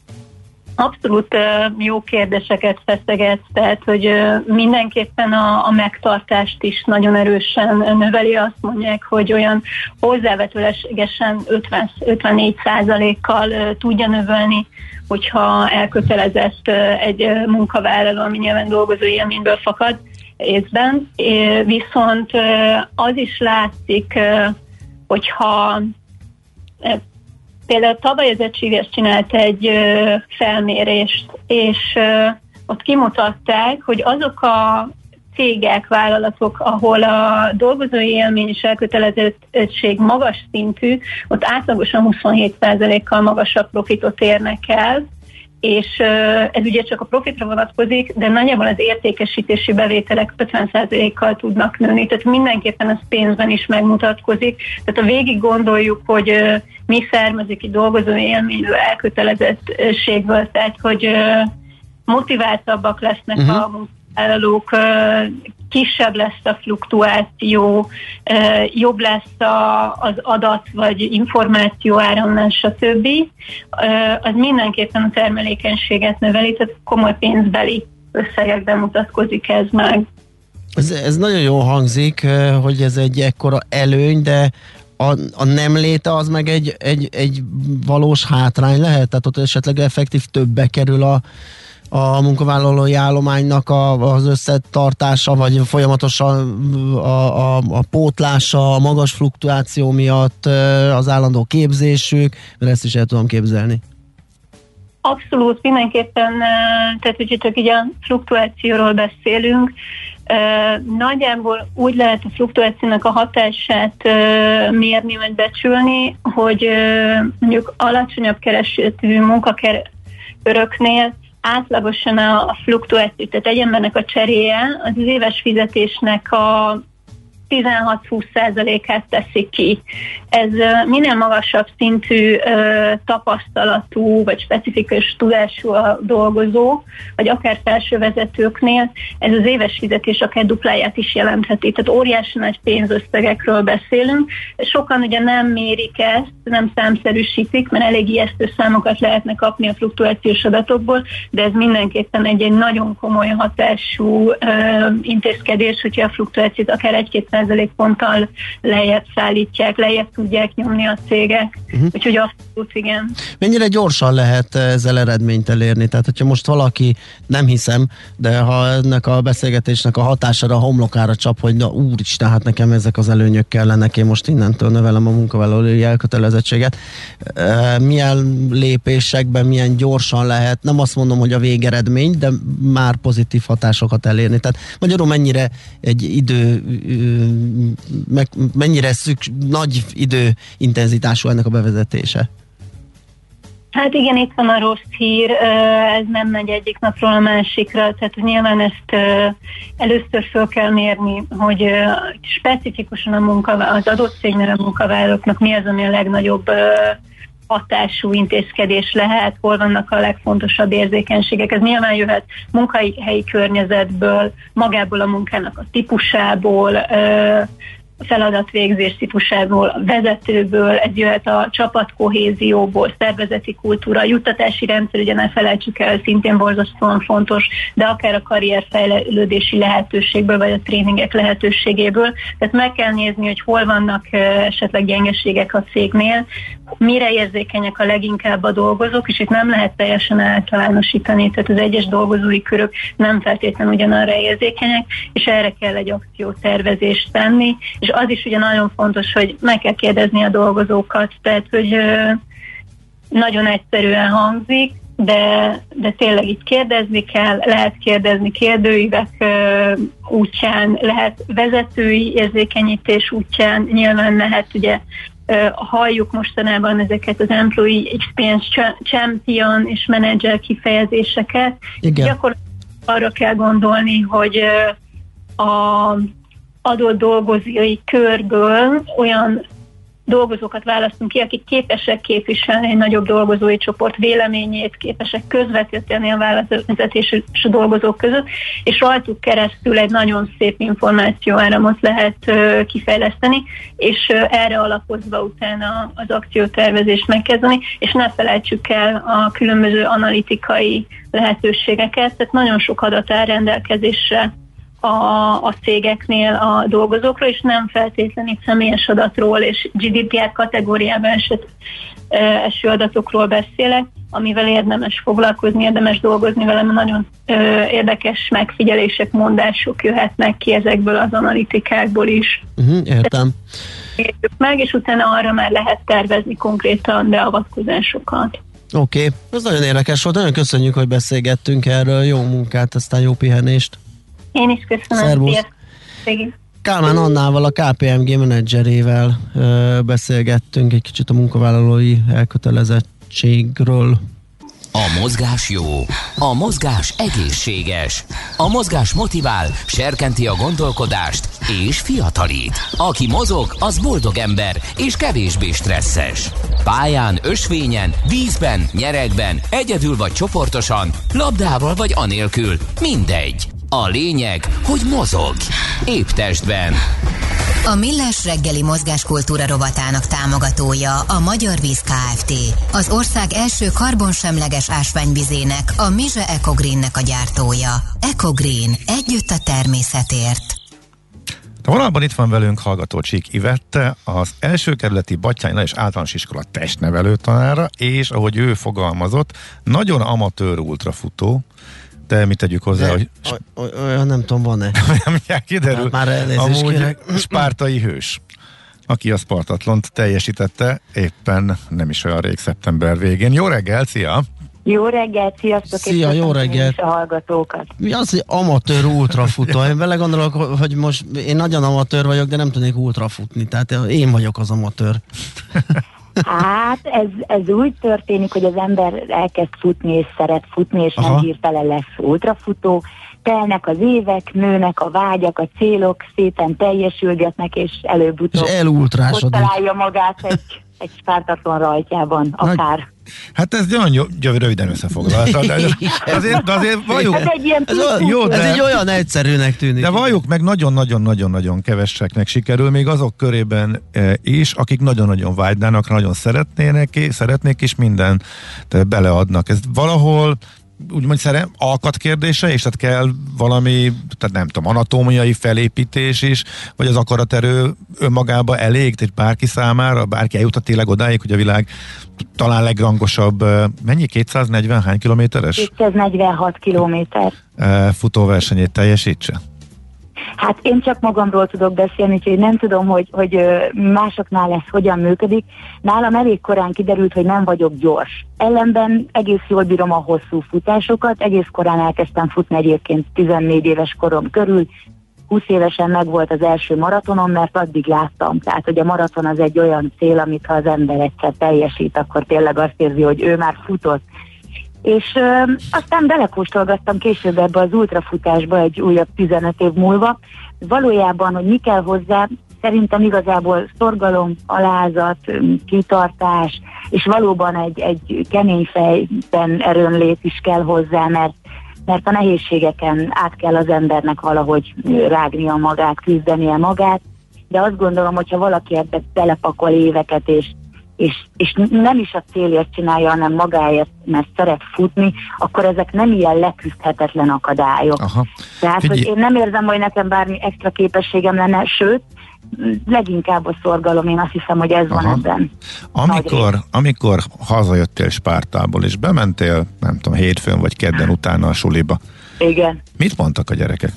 Abszolút jó kérdéseket feszeget, tehát hogy mindenképpen a, a megtartást is nagyon erősen növeli. Azt mondják, hogy olyan hozzávetőlegesen 50, 54 kal tudja növelni, hogyha elkötelezett egy munkavállaló, ami nyilván dolgozó élményből fakad részben. Viszont az is látszik, hogyha Például tavaly az egységes csinált egy ö, felmérést, és ö, ott kimutatták, hogy azok a cégek, vállalatok, ahol a dolgozói élmény és elkötelezettség magas szintű, ott átlagosan 27%-kal magasabb profitot érnek el, és ez ugye csak a profitra vonatkozik, de nagyjából az értékesítési bevételek 50%-kal tudnak nőni, tehát mindenképpen ez pénzben is megmutatkozik. Tehát ha végig gondoljuk, hogy mi származik egy dolgozó élményből, elkötelezettségből, tehát hogy motiváltabbak lesznek uh-huh. a munkavállalók, kisebb lesz a fluktuáció, jobb lesz a, az adat vagy információ áramlás, stb. Az mindenképpen a termelékenységet növeli, tehát komoly pénzbeli összegekben mutatkozik ez meg. Ez, ez nagyon jó hangzik, hogy ez egy ekkora előny, de a, a nem léte az meg egy, egy, egy valós hátrány lehet? Tehát ott esetleg effektív többe kerül a, a munkavállalói állománynak a, az összetartása, vagy folyamatosan a, a, a pótlása, a magas fluktuáció miatt, az állandó képzésük, mert ezt is el tudom képzelni. Abszolút, mindenképpen, tehát hogyha csak így a fluktuációról beszélünk, Nagyjából úgy lehet a fluktuációnak a hatását mérni vagy becsülni, hogy mondjuk alacsonyabb keresőtű munkaköröknél átlagosan a, a fluktuáció, tehát egy embernek a cseréje az éves fizetésnek a 16-20%-át teszik ki. Ez minél magasabb szintű tapasztalatú vagy specifikus tudású a dolgozó, vagy akár felső vezetőknél, ez az éves fizetés akár dupláját is jelentheti. Tehát óriási nagy pénzösszegekről beszélünk. Sokan ugye nem mérik ezt, nem számszerűsítik, mert elég ijesztő számokat lehetne kapni a fluktuációs adatokból, de ez mindenképpen egy, egy nagyon komoly hatású intézkedés, hogyha a fluktuációt akár egy-két ponttal lejjebb szállítják, lejjebb tudják nyomni a cégek. Uh-huh. Úgyhogy abszolút igen. Mennyire gyorsan lehet ezzel eredményt elérni? Tehát, hogyha most valaki, nem hiszem, de ha ennek a beszélgetésnek a hatására a homlokára csap, hogy na úristen, hát nekem ezek az előnyök kellenek, én most innentől növelem a munkavállalói elkötelezettséget. Milyen lépésekben, milyen gyorsan lehet, nem azt mondom, hogy a végeredmény, de már pozitív hatásokat elérni. Tehát magyarul mennyire egy idő meg, mennyire szüks, nagy időintenzitású ennek a bevezetése? Hát igen, itt van a rossz hír, ez nem megy egyik napról a másikra, tehát nyilván ezt először föl kell mérni, hogy specifikusan a munka, az adott cégnél a munkavállalóknak mi az, ami a legnagyobb hatású intézkedés lehet, hol vannak a legfontosabb érzékenységek. Ez nyilván jöhet munkahelyi környezetből, magából a munkának a típusából, feladatvégzés típusából, a vezetőből, ez jöhet a csapatkohézióból, szervezeti kultúra, juttatási rendszer, ugye ne felejtsük el, szintén borzasztóan fontos, de akár a karrierfejlődési lehetőségből, vagy a tréningek lehetőségéből. Tehát meg kell nézni, hogy hol vannak esetleg gyengeségek a cégnél, mire érzékenyek a leginkább a dolgozók, és itt nem lehet teljesen általánosítani, tehát az egyes dolgozói körök nem feltétlenül ugyanarra érzékenyek, és erre kell egy akciótervezést tenni, és az is ugye nagyon fontos, hogy meg kell kérdezni a dolgozókat, tehát hogy nagyon egyszerűen hangzik, de, de tényleg itt kérdezni kell, lehet kérdezni kérdőívek útján, lehet vezetői érzékenyítés útján, nyilván lehet ugye halljuk mostanában ezeket az Employee Experience Champion és Manager kifejezéseket. Igen. Gyakorlatilag arra kell gondolni, hogy a adott dolgozói körből olyan dolgozókat választunk ki, akik képesek képviselni egy nagyobb dolgozói csoport véleményét, képesek közvetíteni a vállalatvezetés és a dolgozók között, és rajtuk keresztül egy nagyon szép információáramot lehet kifejleszteni, és erre alapozva utána az akciótervezést megkezdeni, és ne felejtsük el a különböző analitikai lehetőségeket, tehát nagyon sok adat áll rendelkezésre a, a cégeknél a dolgozókról, és nem feltétlenül személyes adatról és GDPR kategóriában eset, eső adatokról beszélek, amivel érdemes foglalkozni, érdemes dolgozni vele, mert nagyon ö, érdekes megfigyelések, mondások jöhetnek ki ezekből az analitikákból is. Uh-huh, értem. Értjük meg, és utána arra már lehet tervezni konkrétan beavatkozásokat. Oké, okay. ez nagyon érdekes volt, nagyon köszönjük, hogy beszélgettünk erről, jó munkát, aztán jó pihenést. Én is köszönöm. Szervusz. Kálmán Annával, a KPMG menedzserével ö, beszélgettünk egy kicsit a munkavállalói elkötelezettségről. A mozgás jó, a mozgás egészséges, a mozgás motivál, serkenti a gondolkodást és fiatalít. Aki mozog, az boldog ember és kevésbé stresszes. Pályán, ösvényen, vízben, nyeregben, egyedül vagy csoportosan, labdával vagy anélkül, mindegy. A lényeg, hogy mozog. Épp testben. A Millás reggeli mozgáskultúra rovatának támogatója a Magyar Víz Kft. Az ország első karbonsemleges ásványvizének, a Mize Ecogreennek a gyártója. Ecogreen. Együtt a természetért. A vonalban itt van velünk hallgató Csík Ivette, az első kerületi Batyányna és általános iskola testnevelő tanára, és ahogy ő fogalmazott, nagyon amatőr ultrafutó, te mit tegyük hozzá, De, hogy... Olyan nem tudom, van-e? Mindjárt kiderül. Hát már Amúgy kérek. spártai hős aki a Spartatlont teljesítette éppen nem is olyan rég szeptember végén. Jó reggel, szia! Jó reggelt, sziasztok! Szia, jó reggelt! a hallgatókat. Mi az, hogy amatőr ultrafutó? Én vele gondolok, hogy most én nagyon amatőr vagyok, de nem tudnék ultrafutni, tehát én vagyok az amatőr. Hát ez, ez úgy történik, hogy az ember elkezd futni és szeret futni, és Aha. nem hirtelen lesz ultrafutó. Telnek az évek, nőnek a vágyak, a célok, szépen teljesülgetnek, és előbb-utóbb és találja magát egy, egy spártatlan rajtjában, akár. Hát ez nagyon jó, jó röviden összefoglalta. De azért, de azért valljuk, ez egy, ilyen ez, olyan, jó, de, ez egy olyan egyszerűnek tűnik. De valljuk meg nagyon-nagyon-nagyon-nagyon keveseknek sikerül, még azok körében e, is, akik nagyon-nagyon vágynának, nagyon szeretnének, szeretnék, és minden beleadnak. Ez valahol úgymond szerem, alkat kérdése, és tehát kell valami, tehát nem tudom, anatómiai felépítés is, vagy az akaraterő önmagába elég, tehát bárki számára, bárki eljutott tényleg odáig, hogy a világ talán legrangosabb, mennyi, 240 hány kilométeres? 246 kilométer. Futóversenyét teljesítse? Hát én csak magamról tudok beszélni, úgyhogy nem tudom, hogy, hogy másoknál ez hogyan működik. Nálam elég korán kiderült, hogy nem vagyok gyors. Ellenben egész jól bírom a hosszú futásokat, egész korán elkezdtem futni egyébként 14 éves korom körül, 20 évesen megvolt az első maratonom, mert addig láttam. Tehát, hogy a maraton az egy olyan cél, amit ha az ember egyszer teljesít, akkor tényleg azt érzi, hogy ő már futott. És ö, aztán belekóstolgattam később ebbe az ultrafutásba egy újabb 15 év múlva. Valójában, hogy mi kell hozzá, szerintem igazából szorgalom, alázat, kitartás, és valóban egy, egy kemény fejben erőnlét is kell hozzá, mert mert a nehézségeken át kell az embernek valahogy rágnia magát, küzdenie magát, de azt gondolom, hogyha valaki ebbe belepakol éveket, és és, és nem is a célért csinálja, hanem magáért, mert szeret futni, akkor ezek nem ilyen leküzdhetetlen akadályok. Aha. Tehát, hogy én nem érzem, hogy nekem bármi extra képességem lenne, sőt, leginkább a szorgalom, én azt hiszem, hogy ez Aha. van ebben. Amikor, amikor hazajöttél Spártából, és bementél, nem tudom, hétfőn vagy kedden utána a suliba, Igen. mit mondtak a gyerekek?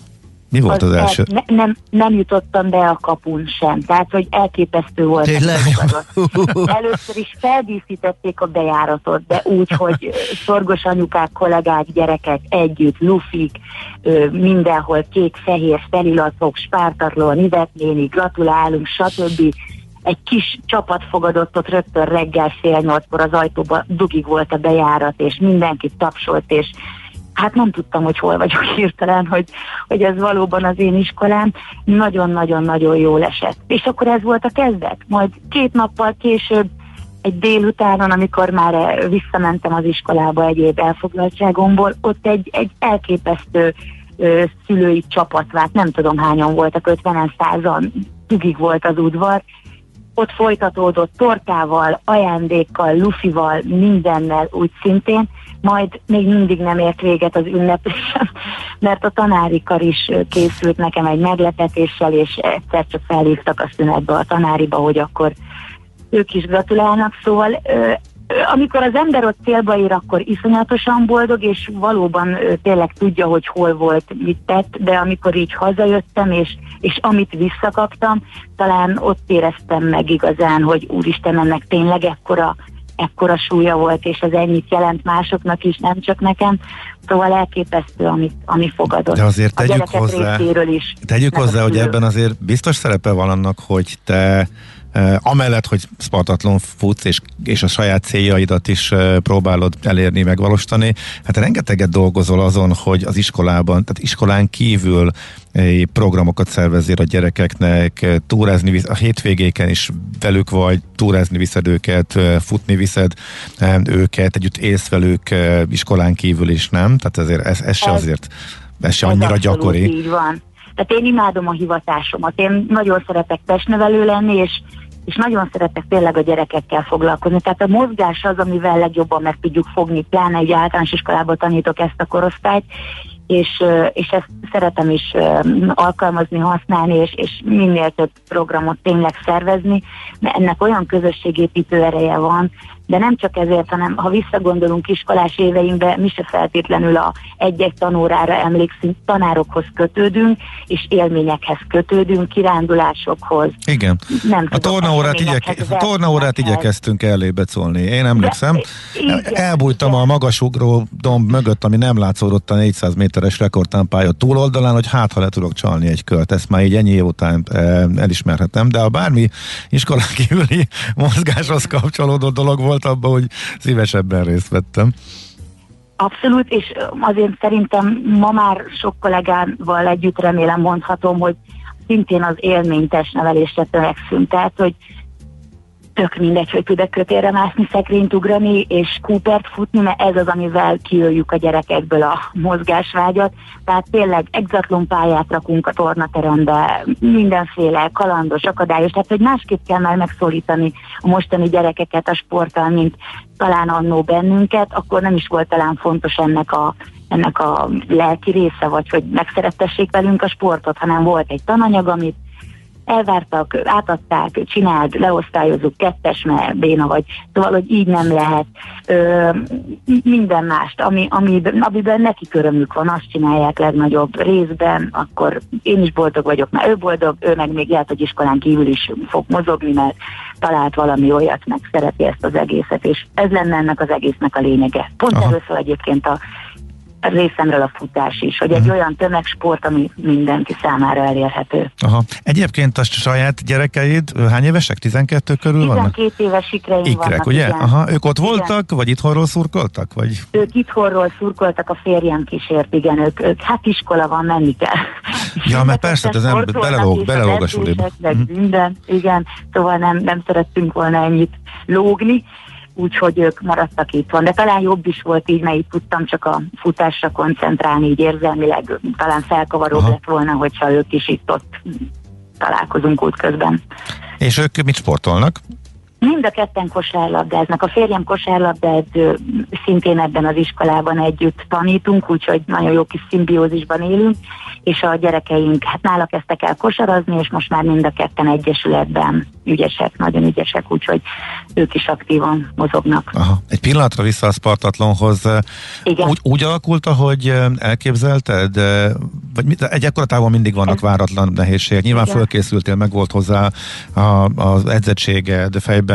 Mi volt az, az első? Ne, nem, nem jutottam be a kapun sem, tehát hogy elképesztő volt. Tényleg? Először is feldíszítették a bejáratot, de úgy, hogy szorgos anyukák, kollégák, gyerekek együtt, lufik, mindenhol kék-fehér feliratok, spártatló, nivetnéni, gratulálunk, stb egy kis csapat fogadott ott rögtön reggel fél nyolckor az ajtóba dugig volt a bejárat, és mindenki tapsolt, és hát nem tudtam, hogy hol vagyok hirtelen, hogy, hogy ez valóban az én iskolám. Nagyon-nagyon-nagyon jól esett. És akkor ez volt a kezdet. Majd két nappal később egy délutánon, amikor már visszamentem az iskolába egyéb elfoglaltságomból, ott egy, egy elképesztő ö, szülői csapat vált, nem tudom hányan voltak, 50 százan, tugig volt az udvar, ott folytatódott tortával, ajándékkal, lufival, mindennel úgy szintén, majd még mindig nem ért véget az ünnepésem, mert a tanárikar is készült nekem egy meglepetéssel, és egyszer csak felhívtak a szünetbe a tanáriba, hogy akkor ők is gratulálnak, szóval amikor az ember ott célba ér, akkor iszonyatosan boldog, és valóban tényleg tudja, hogy hol volt, mit tett, de amikor így hazajöttem, és, és amit visszakaptam, talán ott éreztem meg igazán, hogy úristen, ennek tényleg ekkora ekkora súlya volt, és ez ennyit jelent másoknak is, nem csak nekem. Szóval elképesztő, amit, ami fogadott. De azért tegyük hozzá, is, tegyük hozzá hogy ebben azért biztos szerepe van annak, hogy te amellett, hogy Spartatlon futsz, és, és a saját céljaidat is próbálod elérni, megvalósítani, hát rengeteget dolgozol azon, hogy az iskolában, tehát iskolán kívül programokat szervezél a gyerekeknek, túrázni, a hétvégéken is velük vagy, túrázni viszed őket, futni viszed őket, együtt élsz velük iskolán kívül is, nem? Tehát ezért ez, ez se ez, azért, ez se annyira gyakori. Így van. Tehát én imádom a hivatásomat. Én nagyon szeretek testnevelő lenni, és és nagyon szeretek tényleg a gyerekekkel foglalkozni. Tehát a mozgás az, amivel legjobban meg tudjuk fogni, pláne egy általános iskolában tanítok ezt a korosztályt, és, és ezt szeretem is alkalmazni, használni, és, és minél több programot tényleg szervezni, mert ennek olyan közösségépítő ereje van, de nem csak ezért, hanem ha visszagondolunk iskolás éveinkbe, mi se feltétlenül a egy-egy tanórára emlékszünk, tanárokhoz kötődünk, és élményekhez kötődünk, kirándulásokhoz. Igen. Nem a tornaórát, igyek, a tornaórát igyekeztünk elébe szólni. Én emlékszem, de, elbújtam igen. a magasugró domb mögött, ami nem látszódott a 400 méteres rekordtámpálya túloldalán, hogy hát ha le tudok csalni egy kört. Ezt már így ennyi év után eh, elismerhetem, de a bármi iskolán kívüli mozgáshoz kapcsolódó dolog volt, volt abban, hogy szívesebben részt vettem. Abszolút, és azért szerintem ma már sok kollégával együtt remélem mondhatom, hogy szintén az élménytes nevelésre törekszünk. Tehát, hogy tök mindegy, hogy tud-e kötélre mászni, szekrényt ugrani, és Coopert futni, mert ez az, amivel kiöljük a gyerekekből a mozgásvágyat. Tehát tényleg exatlon pályát rakunk a tornaterembe, mindenféle kalandos, akadályos, tehát hogy másképp kell már megszólítani a mostani gyerekeket a sporttal, mint talán annó bennünket, akkor nem is volt talán fontos ennek a ennek a lelki része, vagy hogy megszerettessék velünk a sportot, hanem volt egy tananyag, amit elvártak, átadták, csináld, leosztályozunk, kettes, mert béna vagy. Szóval, hogy így nem lehet. Ö, minden mást, ami, ami, amiben neki körömük van, azt csinálják legnagyobb részben, akkor én is boldog vagyok, mert ő boldog, ő meg még lehet, hogy iskolán kívül is fog mozogni, mert talált valami olyat, meg szereti ezt az egészet, és ez lenne ennek az egésznek a lényege. Pont Aha. először egyébként a részemről a futás is, hogy egy uh-huh. olyan tömegsport, ami mindenki számára elérhető. Aha. Egyébként a saját gyerekeid hány évesek? 12 körül 12 vannak? 12 éves ikreim Ikrek, vannak, ugye? Igen. Aha. Ők ott voltak, igen. vagy itthonról szurkoltak? Vagy? Ők itthonról szurkoltak, a férjem kísért, igen, ők, ők hát iskola van, menni kell. Ja, mert persze, ez nem belelóg, belelóg a suliba. Minden, igen, szóval nem, nem szerettünk volna ennyit lógni, úgyhogy ők maradtak itt van. De talán jobb is volt így, mert így tudtam csak a futásra koncentrálni, így érzelmileg talán felkavaróbb Aha. lett volna, hogyha ők is itt ott találkozunk útközben. És ők mit sportolnak? Mind a ketten kosárlabdáznak. A férjem kosárlabdáző, szintén ebben az iskolában együtt tanítunk, úgyhogy nagyon jó kis szimbiózisban élünk, és a gyerekeink, hát nála kezdtek el kosarazni, és most már mind a ketten egyesületben ügyesek, nagyon ügyesek, úgyhogy ők is aktívan mozognak. Aha. Egy pillanatra vissza a Spartatlonhoz. Igen. Úgy, úgy alakult, ahogy elképzelted? Vagy egy ekkora távon mindig vannak Ez... váratlan nehézségek. Nyilván Igen. fölkészültél, meg volt hozzá a, az edzettséged, fejben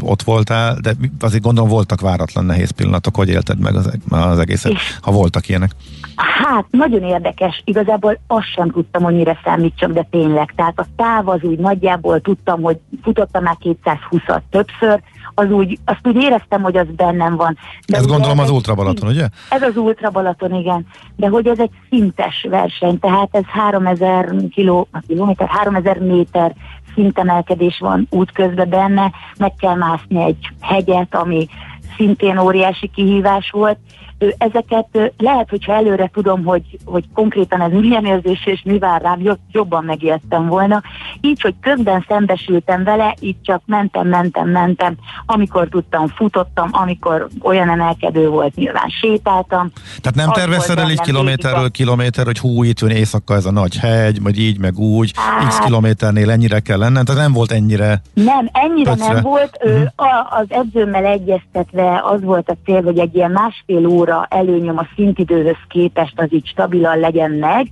ott voltál, de azért gondolom voltak váratlan nehéz pillanatok. Hogy élted meg az, az egészet, és... ha voltak ilyenek? Hát, nagyon érdekes. Igazából azt sem tudtam, hogy mire számítsak, de tényleg. Tehát a táv az úgy nagyjából tudtam, hogy futottam már 220-at többször, az úgy, azt úgy éreztem, hogy az bennem van. De ez gondolom az Ultra Balaton, ugye? Ez az Ultra Balaton, igen. De hogy ez egy szintes verseny, tehát ez 3000 kiló, kilométer, 3000 méter szintemelkedés van útközben benne, meg kell mászni egy hegyet, ami szintén óriási kihívás volt, ezeket lehet, hogyha előre tudom, hogy, hogy konkrétan ez milyen érzés és mi vár rám, jobban megértem volna. Így, hogy közben szembesültem vele, így csak mentem, mentem, mentem. Amikor tudtam, futottam, amikor olyan emelkedő volt, nyilván sétáltam. Tehát nem tervezted el egy kilométerről kilométer, hogy hú, itt jön éjszaka ez a nagy hegy, vagy így, meg úgy, hát, x kilométernél ennyire kell lennem, tehát nem volt ennyire Nem, ennyire pöcre. nem volt. Uh-huh. Az edzőmmel egyeztetve az volt a cél, hogy egy ilyen másfél óra óra előnyom a szintidőhöz képest az így stabilan legyen meg,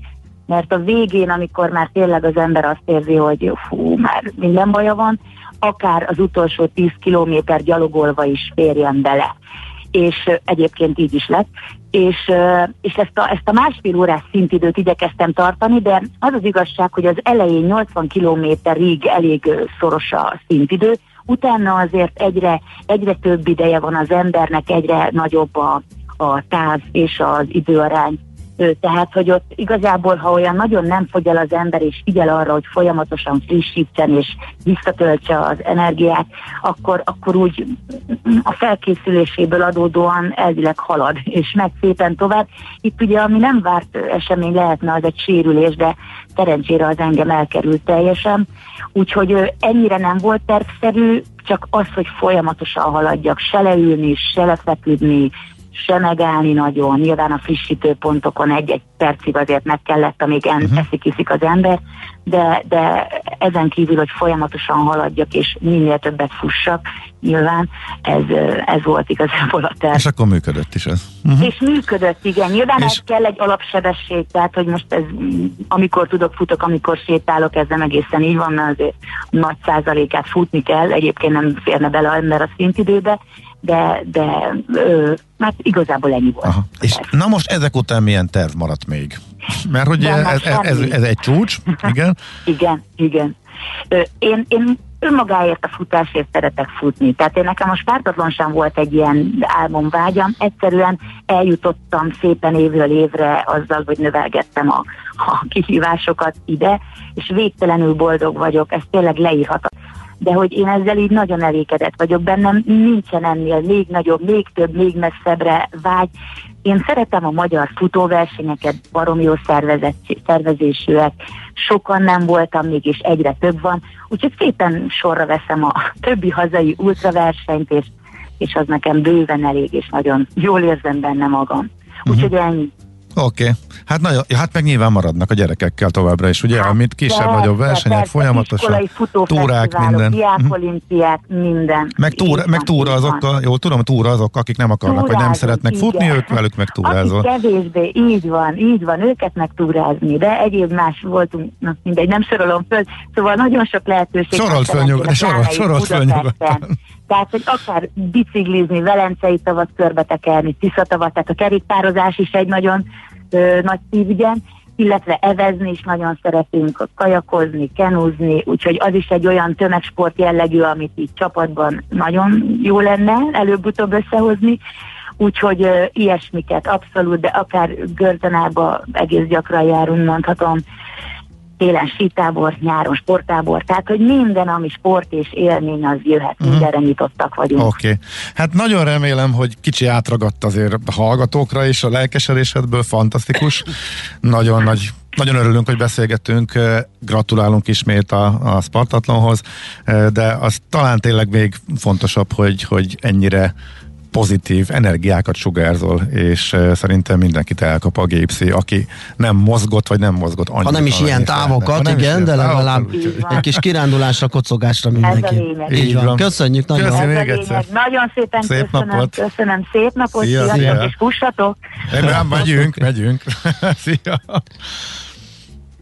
mert a végén, amikor már tényleg az ember azt érzi, hogy fú, már minden baja van, akár az utolsó 10 kilométer gyalogolva is férjen bele. És egyébként így is lett. És, és ezt, a, ezt a másfél órás szintidőt igyekeztem tartani, de az az igazság, hogy az elején 80 kilométerig elég szoros a szintidő, utána azért egyre, egyre több ideje van az embernek, egyre nagyobb a, a táv és az időarány. Tehát, hogy ott igazából, ha olyan nagyon nem fogy el az ember, és figyel arra, hogy folyamatosan frissítsen és visszatöltse az energiát, akkor, akkor úgy a felkészüléséből adódóan elvileg halad, és meg szépen tovább. Itt ugye, ami nem várt esemény lehetne, az egy sérülés, de szerencsére az engem elkerült teljesen. Úgyhogy ennyire nem volt tervszerű, csak az, hogy folyamatosan haladjak, se leülni, se lefeküdni, se megállni nagyon. Nyilván a frissítő pontokon egy-egy percig azért meg kellett, amíg en, uh-huh. eszik-iszik az ember, de, de ezen kívül, hogy folyamatosan haladjak, és minél többet fussak, nyilván ez, ez volt igazából a terv. És akkor működött is ez. Uh-huh. És működött, igen. Nyilván és... kell egy alapsebesség, tehát hogy most ez, amikor tudok, futok, amikor sétálok, ez nem egészen így van, mert azért nagy százalékát futni kell, egyébként nem férne bele ember a szintidőbe, de, de ö, hát igazából ennyi volt. Aha. És na most ezek után milyen terv maradt még? Mert hogy ez, ez, ez, ez egy csúcs, igen? igen, igen. Ö, én, én önmagáért a futásért szeretek futni. Tehát én nekem a spártatlan sem volt egy ilyen álmom vágyam, egyszerűen eljutottam szépen évről évre azzal, hogy növelgettem a, a kihívásokat ide, és végtelenül boldog vagyok, ez tényleg leírhatatlan de hogy én ezzel így nagyon elégedett vagyok bennem, nincsen ennél még nagyobb, még több, még messzebbre vágy. Én szeretem a magyar futóversenyeket, barom jó szervezésűek, sokan nem voltam, mégis egyre több van, úgyhogy szépen sorra veszem a többi hazai ultraversenyt, és, és az nekem bőven elég, és nagyon jól érzem benne magam. Úgyhogy uh-huh. ennyi. Oké, okay. hát, nagyon, hát meg nyilván maradnak a gyerekekkel továbbra is, ugye, hát, amit kisebb-nagyobb versenyek persze, folyamatosan, túrák, minden. Diákolimpiák, minden. Meg, túra, meg túra azokkal, jól tudom, túra azok, akik nem akarnak, Túrázunk, vagy nem szeretnek igen. futni, ők velük meg túrázol. Akik kevésbé, így van, így van, őket meg túrázni, de egyéb más voltunk, na, mindegy, nem sorolom föl, szóval nagyon sok lehetőség. Sorolt föl, nyugod, sorol, sorolt föl Tehát, hogy akár biciklizni, Velencei tavat körbetekerni, Tiszatavat, tehát a kerékpározás is egy nagyon ö, nagy szívügyem, illetve evezni is nagyon szeretünk, kajakozni, kenúzni, úgyhogy az is egy olyan tömegsport jellegű, amit így csapatban nagyon jó lenne előbb-utóbb összehozni, úgyhogy ö, ilyesmiket abszolút, de akár Görtönába egész gyakran járunk, mondhatom, télen sítábor, nyáron sporttábor, tehát hogy minden, ami sport és élmény, az jöhet, uh-huh. mindenre nyitottak vagyunk. Oké. Okay. Hát nagyon remélem, hogy kicsi átragadt azért a hallgatókra is a lelkesedésedből, fantasztikus. nagyon nagy nagyon örülünk, hogy beszélgetünk, gratulálunk ismét a, a Spartatlonhoz, de az talán tényleg még fontosabb, hogy, hogy ennyire pozitív energiákat sugárzol, és szerintem mindenkit elkap a gépszi, aki nem mozgott, vagy nem mozgott annyit. Ha nem is ilyen távokat, igen, de legalább egy kis kirándulásra, kocogásra mindenki. Így van. Köszönjük nagyon. Köszönjük még egyszer. Nagyon szépen szép köszönöm, napot. köszönöm, szép napot, szia, sziasztok, szia. és fussatok. Nem, megyünk, megyünk. Szia.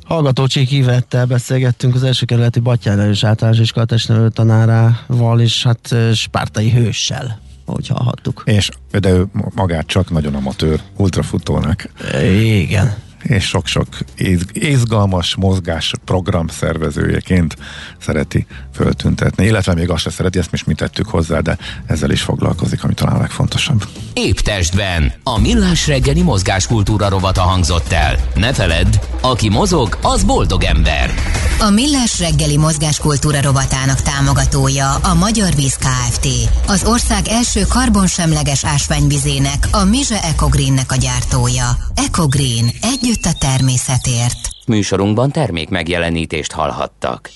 Hallgató Csík Ivettel beszélgettünk az első kerületi Batyára és általános iskola tanárával, és hát Spártai hőssel ahogy hallhattuk. És, de ő magát csak nagyon amatőr ultrafutónak. Igen és sok-sok izgalmas mozgás program szervezőjeként szereti föltüntetni, illetve még azt se szereti, ezt most mi tettük hozzá, de ezzel is foglalkozik, ami talán a legfontosabb. Épp testben a millás reggeli mozgáskultúra rovata hangzott el. Ne feledd, aki mozog, az boldog ember. A millás reggeli mozgáskultúra rovatának támogatója a Magyar Víz Kft. Az ország első karbonsemleges ásványvizének, a Mize Ecogreennek a gyártója. Ecogreen. Egy együtt a természetért. Műsorunkban termék megjelenítést hallhattak.